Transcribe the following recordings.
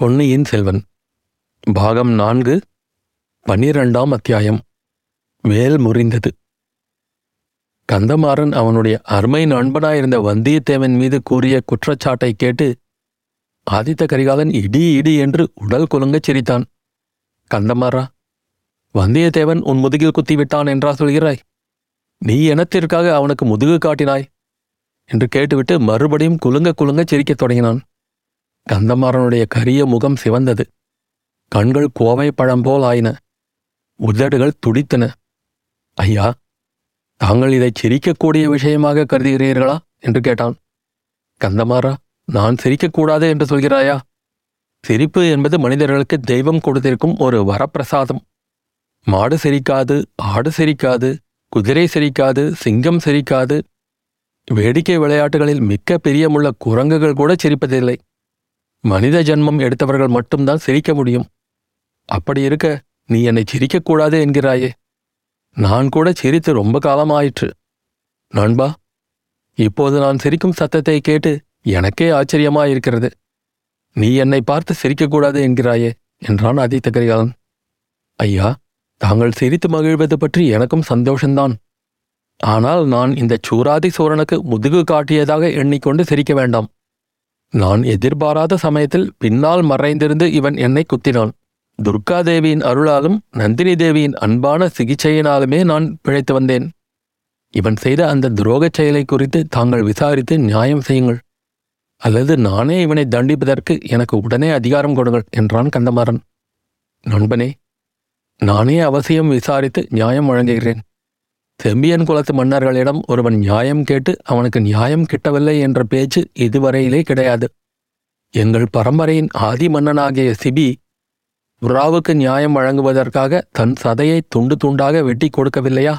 பொன்னியின் செல்வன். பாகம் நான்கு பன்னிரெண்டாம் அத்தியாயம். வேல் முறிந்தது. கந்தமாறன் அவனுடைய அருமை நண்பனாயிருந்த வந்தியத்தேவன் மீது கூறிய குற்றச்சாட்டை கேட்டு ஆதித்த கரிகாலன் இடி இடி என்று உடல் குலுங்கச் சிரித்தான். கந்தமாறா வந்தியத்தேவன் உன் முதுகில் குத்திவிட்டான் என்றா சொல்கிறாய்? நீ எனத்திற்காக அவனுக்கு முதுகு காட்டினாய்? என்று கேட்டுவிட்டு மறுபடியும் குலுங்க குலுங்கச் சிரிக்கத் தொடங்கினான். கந்தமாறனுடைய கரிய முகம் சிவந்தது. கண்கள் கோவை பழம் போல் ஆயின. உதடுகள் துடித்தன. ஐயா தாங்கள் இதை சிரிக்கக்கூடிய விஷயமாக கருதுகிறீர்களா? என்று கேட்டான். கந்தமாறா நான் சிரிக்கக்கூடாது என்று சொல்கிறாயா? சிரிப்பு என்பது மனிதர்களுக்கு தெய்வம் கொடுத்திருக்கும் ஒரு வரப்பிரசாதம். மாடு சிரிக்காது ஆடு சிரிக்காது குதிரை சிரிக்காது சிங்கம் சிரிக்காது. வேடிக்கை விளையாட்டுகளில் மிக்க பிரியமுள்ள குரங்குகள் கூட சிரிப்பதில்லை. மனித ஜென்மம் எடுத்தவர்கள் மட்டும்தான் சிரிக்க முடியும். அப்படி இருக்க நீ என்னை சிரிக்கக்கூடாது என்கிறாயே. நான் கூட சிரித்து ரொம்ப காலமாயிற்று. நண்பா இப்போது நான் சிரிக்கும் சத்தத்தை கேட்டு எனக்கே ஆச்சரியமாயிருக்கிறது. நீ என்னை பார்த்து சிரிக்கக்கூடாது என்கிறாயே என்றான் ஆதித்த கரிகாலன். ஐயா தாங்கள் சிரித்து மகிழ்வது பற்றி எனக்கும் சந்தோஷந்தான். ஆனால் நான் இந்த சூராதி சோரனுக்கு முதுகு காட்டியதாக எண்ணிக்கொண்டு சிரிக்க வேண்டாம். நான் எதிர்பாராத சமயத்தில் பின்னால் மறைந்திருந்து இவன் என்னை குத்தினான். துர்காதேவியின் அருளாலும் நந்தினி தேவியின் அன்பான சிகிச்சையினாலுமே நான் பிழைத்து வந்தேன். இவன் செய்த அந்த துரோகச் செயலை குறித்து தாங்கள் விசாரித்து நியாயம் செய்யுங்கள். அல்லது நானே இவனை தண்டிப்பதற்கு எனக்கு உடனே அதிகாரம் கொடுங்கள் என்றான் கந்தமாறன். நண்பனே நானே அவசியம் விசாரித்து நியாயம் வழங்குகிறேன். செம்பியன் குலத்து மன்னர்களிடம் ஒருவன் நியாயம் கேட்டு அவனுக்கு நியாயம் கிட்டவில்லை என்ற பேச்சு இதுவரையிலே கிடையாது. எங்கள் பரம்பரையின் ஆதி மன்னனாகிய சிபி புறாவுக்கு நியாயம் வழங்குவதற்காக தன் சதையை துண்டு துண்டாக வெட்டி கொடுக்கவில்லையா?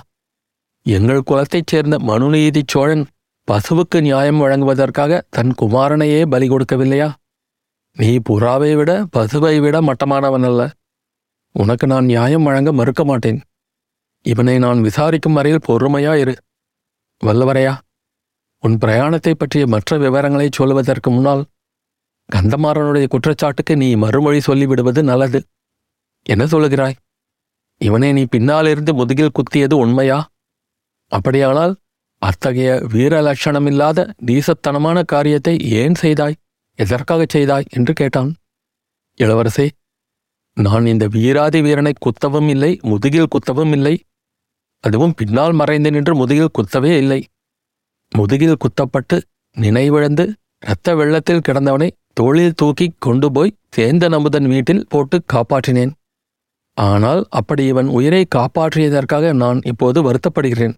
எங்கள் குலத்தைச் சேர்ந்த மனுநீதி சோழன் பசுவுக்கு நியாயம் வழங்குவதற்காக தன் குமாரனையே பலி கொடுக்கவில்லையா? நீ புறாவை விட பசுவை விட மட்டமானவன் அல்ல உனக்கு நான் நியாயம் வழங்க மறுக்க மாட்டேன். இவனை நான் விசாரிக்கும் வரையில் பொறுமையா இரு. வல்லவரையா உன் பிரயாணத்தை பற்றிய மற்ற விவரங்களை சொல்வதற்கு முன்னால் கந்தமாறனுடைய குற்றச்சாட்டுக்கு நீ மறுமொழி சொல்லிவிடுவது நல்லது. என்ன சொல்லுகிறாய்? இவனை நீ பின்னாலிருந்து முதுகில் குத்தியது உண்மையா? அப்படியானால் அத்தகைய வீர லட்சணமில்லாத நீசத்தனமான காரியத்தை ஏன் செய்தாய்? எதற்காகச் செய்தாய்? என்று கேட்டான். இளவரசே நான் இந்த வீராதி வீரனை குத்தவும் இல்லை முதுகில் குத்தவும் இல்லை அதுவும் பின்னால் மறைந்து நின்று முதுகில் குத்தவே இல்லை. முதுகில் குத்தப்பட்டு நினைவிழந்து இரத்த வெள்ளத்தில் கிடந்தவனை தோளில் தூக்கி கொண்டு போய் சேர்ந்த நமுதன் வீட்டில் போட்டு காப்பாற்றினேன். ஆனால் அப்படி இவன் உயிரை காப்பாற்றியதற்காக நான் இப்போது வருத்தப்படுகிறேன்.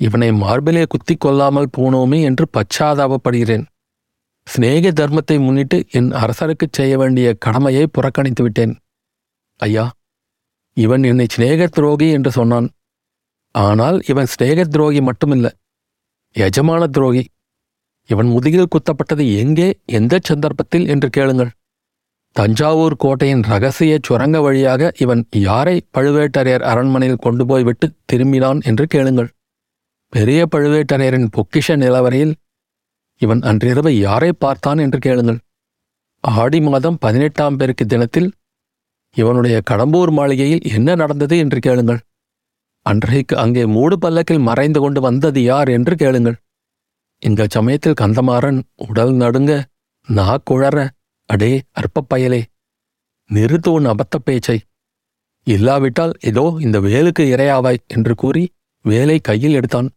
இவனை மார்பிலே குத்திக் கொள்ளாமல் போனோமே என்று பச்சாதாபப்படுகிறேன். சிநேக தர்மத்தை முன்னிட்டு என் அரசருக்குச் செய்ய வேண்டிய கடமையை புறக்கணித்து விட்டேன் ஐயா இவன் என்னை சிநேக துரோகி என்று சொன்னான். ஆனால் இவன் சிநேக துரோகி மட்டுமில்லை. எஜமான துரோகி. இவன் முதுகில் குத்தப்பட்டது எங்கே எந்த சந்தர்ப்பத்தில் என்று கேளுங்கள். தஞ்சாவூர் கோட்டையின் ரகசிய சுரங்க வழியாக இவன் யாரை பழுவேட்டரையர் அரண்மனையில் கொண்டு போய்விட்டு திரும்பினான் என்று கேளுங்கள். பெரிய பழுவேட்டரையரின் பொக்கிஷ நிலவரையில் இவன் அன்றிரவு யாரை பார்த்தான் என்று கேளுங்கள். ஆடி மாதம் பதினெட்டாம் பெருக்கு தினத்தில் இவனுடைய கடம்பூர் மாளிகையில் என்ன நடந்தது என்று கேளுங்கள். அன்றைக்கு அங்கே மூடு பல்லக்கில் மறைந்து கொண்டு வந்தது யார் என்று கேளுங்கள். இந்த சமயத்தில் கந்தமாறன் உடல் நடுங்க நா குழற அடே அற்பப் பயலே நிறுத்து உன் அபத்தப் பேச்சை. இல்லாவிட்டால் இதோ இந்த வேலுக்கு இரையாவாய் என்று கூறி வேலை கையில் எடுத்தான்.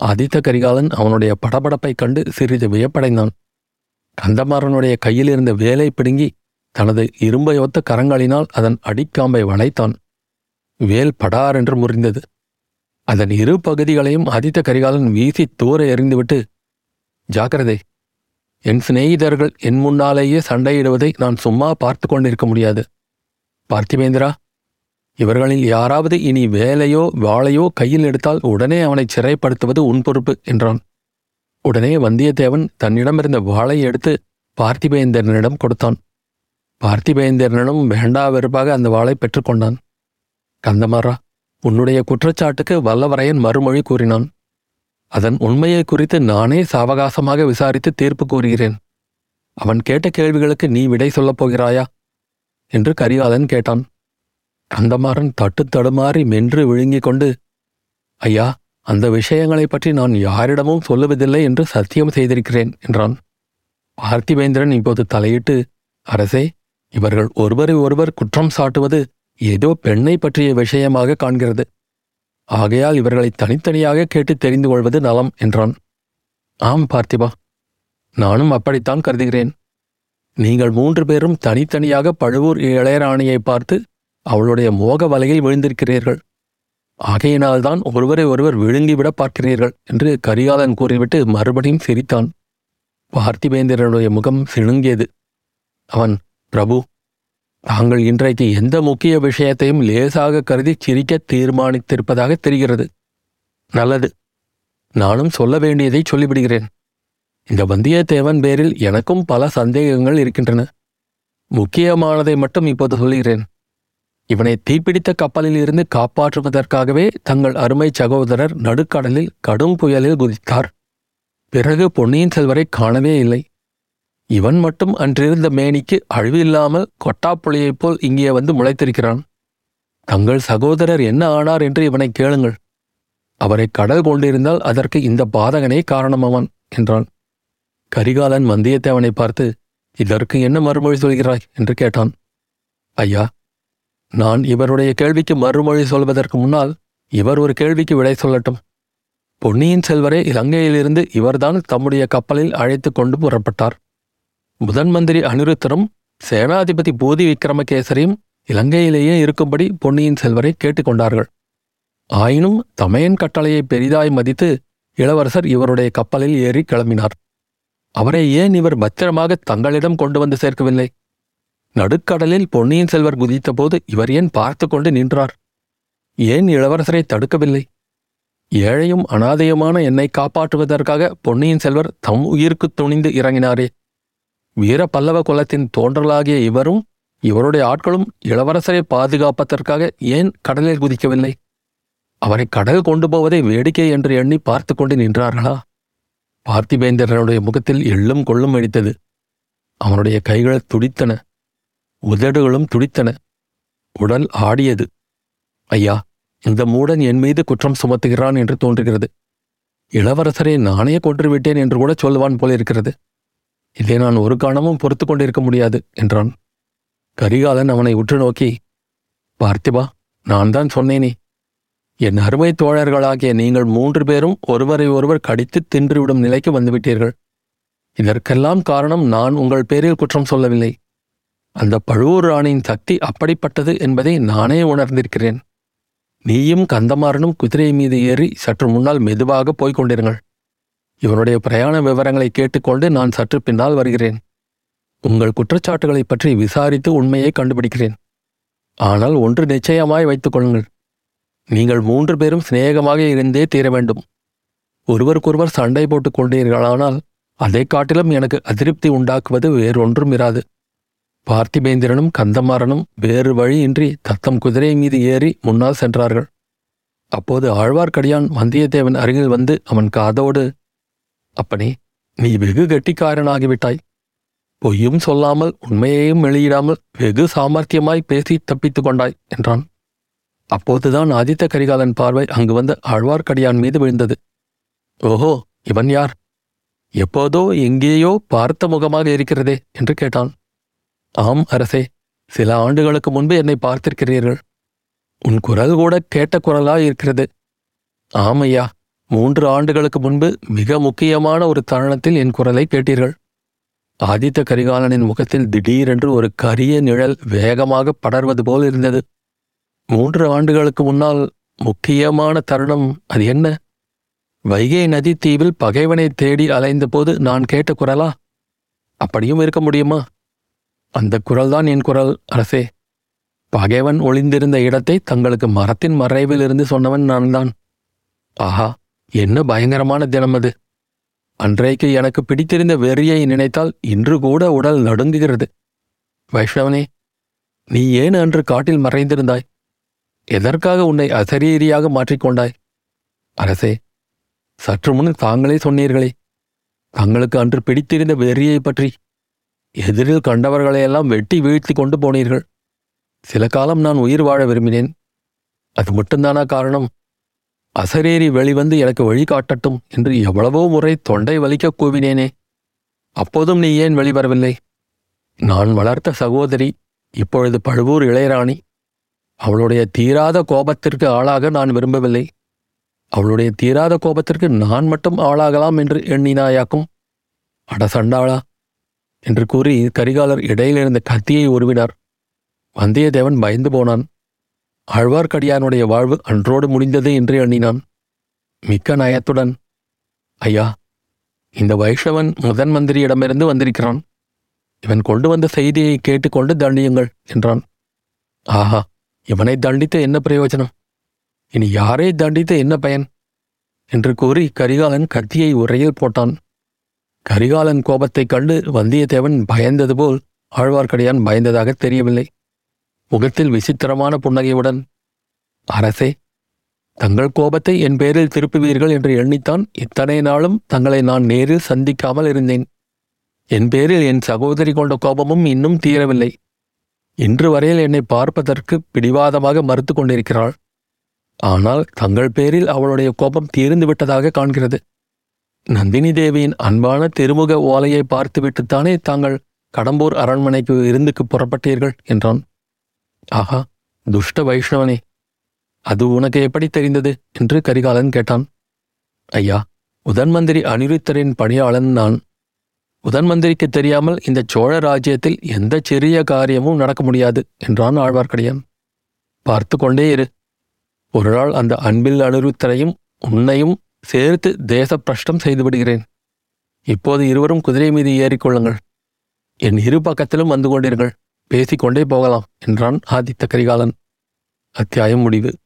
ஆதித்த கரிகாலன் அவனுடைய படபடப்பைக் கண்டு சிறிது வியப்படைந்தான். கந்தமாறனுடைய கையில் இருந்த வேலை பிடுங்கி தனது இரும்பையொத்த கரங்களினால் அதன் அடிக்காம்பை வளைத்தான். வேல் படார் என்று முறிந்தது. அதன் இரு பகுதிகளையும் ஆதித்த கரிகாலன் வீசி தூர எறிந்துவிட்டு ஜாக்கிரதை என் சிநேகிதர்கள் என் முன்னாலேயே சண்டையிடுவதை நான் சும்மா பார்த்து கொண்டிருக்க முடியாது. பார்த்திபேந்திரா இவர்களில் யாராவது இனி வேலையோ வாளையோ கையில் எடுத்தால் உடனே அவனை சிறைப்படுத்துவது உன் பொறுப்பு என்றான். உடனே வந்தியத்தேவன் தன்னிடமிருந்த வாளை எடுத்து பார்த்திபேந்திரனிடம் கொடுத்தான். பார்த்திபேந்திரனிடம் வேண்டா வெறுப்பாக அந்த வாளை பெற்றுக்கொண்டான் கந்தமாரா உன்னுடைய குற்றச்சாட்டுக்கு வல்லவரையன் மறுமொழி கூறினான். அதன் உண்மையை குறித்து நானே சாவகாசமாக விசாரித்து தீர்ப்பு கூறுகிறேன். அவன் கேட்ட கேள்விகளுக்கு நீ விடை சொல்லப் போகிறாயா? என்று கரிகாலன் கேட்டான். கந்தமாறன் தட்டு தடுமாறி மென்று விழுங்கிக் கொண்டு ஐயா அந்த விஷயங்களைப் பற்றி நான் யாரிடமும் சொல்லுவதில்லை என்று சத்தியம் செய்திருக்கிறேன் என்றான். பார்த்திவேந்திரன் இப்போது தலையிட்டு அரசே இவர்கள் ஒருவரை ஒருவர் குற்றம் சாட்டுவது ஏதோ பெண்ணை பற்றிய விஷயமாக காண்கிறது. ஆகையால் இவர்களை தனித்தனியாக கேட்டு தெரிந்து கொள்வது நலம் என்றான். ஆம் பார்த்திபா நானும் அப்படித்தான் கருதுகிறேன். நீங்கள் மூன்று பேரும் தனித்தனியாக பழுவூர் இளையராணியை பார்த்து அவளுடைய மோக வலையில் விழுந்திருக்கிறீர்கள். ஆகையினால்தான் ஒருவரை ஒருவர் விழுங்கிவிட பார்க்கிறீர்கள் என்று கரிகாலன் கூறிவிட்டு மறுபடியும் சிரித்தான். பார்த்திபேந்திரனுடைய முகம் சிணுங்கியது அவன் பிரபு தாங்கள் இன்றைக்கு எந்த முக்கிய விஷயத்தையும் லேசாக கருதி சிரிக்க தீர்மானித்திருப்பதாக தெரிகிறது. நல்லது. நானும் சொல்ல வேண்டியதை சொல்லிவிடுகிறேன். இந்த வந்தியத்தேவன் பேரில் எனக்கும் பல சந்தேகங்கள் இருக்கின்றன. முக்கியமானதை மட்டும் இப்போது சொல்கிறேன் இவனை தீப்பிடித்த கப்பலில் இருந்து காப்பாற்றுவதற்காகவே தங்கள் அருமை சகோதரர் நடுக்கடலில் கடும் புயலில் குதித்தார். பிறகு பொன்னியின் செல்வரை காணவே இல்லை. இவன் மட்டும் அன்றிருந்த மேனிக்கு அழிவில்லாமல் கொட்டாப்புளியைப் போல் இங்கே வந்து முளைத்திருக்கிறான். தங்கள் சகோதரர் என்ன ஆனார் என்று இவனை கேளுங்கள். அவரை கடல் கொண்டிருந்தால் அதற்கு இந்த பாதகனே காரணமாவான் என்றான். கரிகாலன் வந்தியத்தேவனை பார்த்து இதற்கு என்ன மறுமொழி சொல்கிறாய்? என்று கேட்டான். ஐயா நான் இவருடைய கேள்விக்கு மறுமொழி சொல்வதற்கு முன்னால் இவர் ஒரு கேள்விக்கு விடை சொல்லட்டும். பொன்னியின் செல்வரை இலங்கையிலிருந்து இவர்தான் தம்முடைய கப்பலில் அழைத்து கொண்டு புறப்பட்டார். முதன் மந்திரி அனிருத்தரும் சேனாதிபதி போதி விக்ரமகேசரியும் இலங்கையிலேயே இருக்கும்படி பொன்னியின் செல்வரை கேட்டுக்கொண்டார்கள் ஆயினும் தமையன் கட்டளையை பெரிதாய் மதித்து இளவரசர் இவருடைய கப்பலில் ஏறி கிளம்பினார். அவரை ஏன் இவர் பத்திரமாக தங்களிடம் கொண்டு வந்து சேர்க்கவில்லை? நடுக்கடலில் பொன்னியின் செல்வர் குதித்தபோது இவர் ஏன் பார்த்து கொண்டு நின்றார்? ஏன் இளவரசரை தடுக்கவில்லை? ஏழையும் அனாதையுமான என்னை காப்பாற்றுவதற்காக பொன்னியின் செல்வர் தம் உயிருக்கு துணிந்து இறங்கினாரே. வீர பல்லவ குலத்தின் தோன்றலாகிய இவரும் இவருடைய ஆட்களும் இளவரசரை பாதுகாப்பதற்காக ஏன் கடலில் குதிக்கவில்லை? அவரை கடல் கொண்டு போவதை வேடிக்கை என்று எண்ணி பார்த்து கொண்டு நின்றார்களா? பார்த்திபேந்திரனுடைய முகத்தில் எள்ளும் கொள்ளும் வெடித்தது. அவனுடைய கைகள் துடித்தன. உதடுகளும் துடித்தன. உடல் ஆடியது. ஐயா இந்த மூடன் என் மீது குற்றம் சுமத்துகிறான் என்று தோன்றுகிறது. இளவரசரை நானே கொன்றுவிட்டேன் என்று கூட சொல்லுவான் போலிருக்கிறது. இதை நான் ஒரு கணமும் பொறுத்து கொண்டிருக்க முடியாது என்றான். கரிகாலன் அவனை உற்று நோக்கி பார்த்திபா நான் தான் சொன்னேனே. என் அருமை தோழர்களாகிய நீங்கள் மூன்று பேரும் ஒருவரை ஒருவர் கடித்து தின்றுவிடும் நிலைக்கு வந்துவிட்டீர்கள். இதற்கெல்லாம் காரணம் நான் உங்கள் பேரில் குற்றம் சொல்லவில்லை. அந்த பழுவூர் ராணியின் சக்தி அப்படிப்பட்டது என்பதை நானே உணர்ந்திருக்கிறேன். நீயும் கந்தமாறனும் குதிரை மீது ஏறி சற்று முன்னால் மெதுவாக போய்க் கொண்டிருங்கள். இவனுடைய பிரயாண விவரங்களை கேட்டுக்கொண்டு நான் சற்று பின்னால் வருகிறேன். உங்கள் குற்றச்சாட்டுகளைப் பற்றி விசாரித்து உண்மையை கண்டுபிடிக்கிறேன். ஆனால் ஒன்று நிச்சயமாய் வைத்துக் கொள்ளுங்கள். நீங்கள் மூன்று பேரும் சிநேகமாக இருந்தே தீர வேண்டும். ஒருவருக்கொருவர் சண்டை போட்டுக் கொண்டீர்களானால் அதைக் காட்டிலும் எனக்கு அதிருப்தி உண்டாக்குவது வேறொன்றும் இராது பார்த்திபேந்திரனும் கந்தமாறனும் வேறு வழியின்றி தத்தம் குதிரை மீது ஏறி முன்னால் சென்றார்கள். அப்போது ஆழ்வார்க்கடியான் வந்தியத்தேவன் அருகில் வந்து அவன் காதோடு அப்பனே நீ வெகு கெட்டிக்காரனாகிவிட்டாய். பொய்யும் சொல்லாமல் உண்மையையும் வெளியிடாமல் வெகு சாமர்த்தியமாய் பேசி தப்பித்துக் கொண்டாய் என்றான். அப்போதுதான் ஆதித்த கரிகாலன் பார்வை அங்கு வந்த ஆழ்வார்க்கடியான் மீது விழுந்தது. ஓஹோ இவன் யார்? எப்போதோ எங்கேயோ பார்த்த முகமாக இருக்கிறதே என்று கேட்டான். ஆம் அரசே சில ஆண்டுகளுக்கு முன்பு என்னை பார்த்திருக்கிறீர்கள். உன் குரல் கூட கேட்ட குரலாய் இருக்கிறது. ஆம் ஐயா மூன்று ஆண்டுகளுக்கு முன்பு மிக முக்கியமான ஒரு தருணத்தில் என் குரலை கேட்டீர்கள். ஆதித்த கரிகாலனின் முகத்தில் திடீரென்று ஒரு கரிய நிழல் வேகமாக படர்வது போல் இருந்தது. மூன்று ஆண்டுகளுக்கு முன்னால் முக்கியமான தருணம் அது என்ன? வைகை நதி தீவில் பகைவனை தேடி அலைந்தபோது நான் கேட்ட குரலா? அப்படியும் இருக்க முடியுமா? அந்த குரல்தான் என் குரல் அரசே. பகைவன் ஒளிந்திருந்த இடத்தை தங்களுக்கு மரத்தின் மறைவிலிருந்து சொன்னவன் நான்தான். ஆஹா என்ன பயங்கரமான தினம் அது? அன்றைக்கு எனக்கு பிடித்திருந்த வெறியை நினைத்தால் இன்று கூட உடல் நடுங்குகிறது. வைஷ்ணவனே நீ ஏன் அன்று காட்டில் மறைந்திருந்தாய்? எதற்காக உன்னை அசரீரியாக மாற்றிக்கொண்டாய் அரசே சற்று முன் தாங்களே சொன்னீர்களே தங்களுக்கு அன்று பிடித்திருந்த வெறியை பற்றி எதிரில் கண்டவர்களையெல்லாம் வெட்டி வீழ்த்தி கொண்டு போனீர்கள். சில காலம் நான் உயிர் வாழ விரும்பினேன். அது மட்டும்தானா காரணம்? அசரேறி வெளிவந்து எனக்கு வழிகாட்டட்டும் என்று எவ்வளவோ முறை தொண்டை வலிக்க கூவினேனே. அப்போதும் நீ ஏன் வெளிவரவில்லை? நான் வளர்த்த சகோதரி இப்பொழுது பழுவூர் இளையராணி. அவளுடைய தீராத கோபத்திற்கு ஆளாக நான் விரும்பவில்லை. அவளுடைய தீராத கோபத்திற்கு நான் மட்டும் ஆளாகலாம் என்று எண்ணினாயாக்கும். அட சண்டாளா! என்று கூறி கரிகாலர் இடையிலிருந்த கத்தியை உருவினார். வந்தியத்தேவன் பயந்து போனான். ஆழ்வார்க்கடியானுடைய வாழ்வு அன்றோடு முடிந்தது என்று எண்ணினான். மிக்க நயத்துடன் ஐயா இந்த வைஷ்ணவன் முதன் மந்திரியிடமிருந்து வந்திருக்கிறான். இவன் கொண்டு வந்த செய்தியை கேட்டுக்கொண்டு தண்டியுங்கள் என்றான். ஆஹா இவனை தண்டித்து என்ன பிரயோஜனம்? இனி யாரை தண்டித்து என்ன பயன்? என்று கூறி கரிகாலன் கத்தியை உரையில் போட்டான். கரிகாலன் கோபத்தைக் கண்டு வந்தியத்தேவன் பயந்தது போல் ஆழ்வார்க்கடியான் பயந்ததாக தெரியவில்லை. முகத்தில் விசித்திரமான புன்னகையுடன் அரசே தங்கள் கோபத்தை என் பேரில் திருப்புவீர்கள் என்று எண்ணித்தான் இத்தனை நாளும் தங்களை நான் நேரில் சந்திக்காமல் இருந்தேன். என் பேரில் என் சகோதரி கொண்ட கோபமும் இன்னும் தீரவில்லை. இன்று வரையில் என்னை பார்ப்பதற்கு பிடிவாதமாக மறுத்து கொண்டிருக்கிறாள். ஆனால் தங்கள் பேரில் அவளுடைய கோபம் தீர்ந்து விட்டதாக காண்கிறது. நந்தினி தேவியின் அன்பான திருமுக ஓலையை பார்த்துவிட்டுத்தானே தாங்கள் கடம்பூர் அரண்மனைக்கு விருந்துக்கு புறப்பட்டீர்கள் என்றான். ஆஹா துஷ்ட வைஷ்ணவனே. அது உனக்கு எப்படி தெரிந்தது? என்று கரிகாலன் கேட்டான். ஐயா உதன் மந்திரி அனிருத்தரின் பணியாளன் நான். உதன்மந்திரிக்கு தெரியாமல் இந்த சோழ ராஜ்யத்தில் எந்த சிறிய காரியமும் நடக்க முடியாது என்றான் ஆழ்வார்க்கடியான். பார்த்து கொண்டே இரு. ஒரு நாள் அந்த அன்பில் அனிருத்தரையும் உன்னையும் சேர்த்து தேச பிரஷ்டம் செய்து விடுகிறேன். இப்போது இருவரும் குதிரை மீது ஏறிக்கொள்ளுங்கள். என் இரு பக்கத்திலும் வந்து கொண்டீர்கள். பேசிக்கொண்டே போகலாம் என்றான் ஆதித்த கரிகாலன். அத்தியாயம் முடிவு.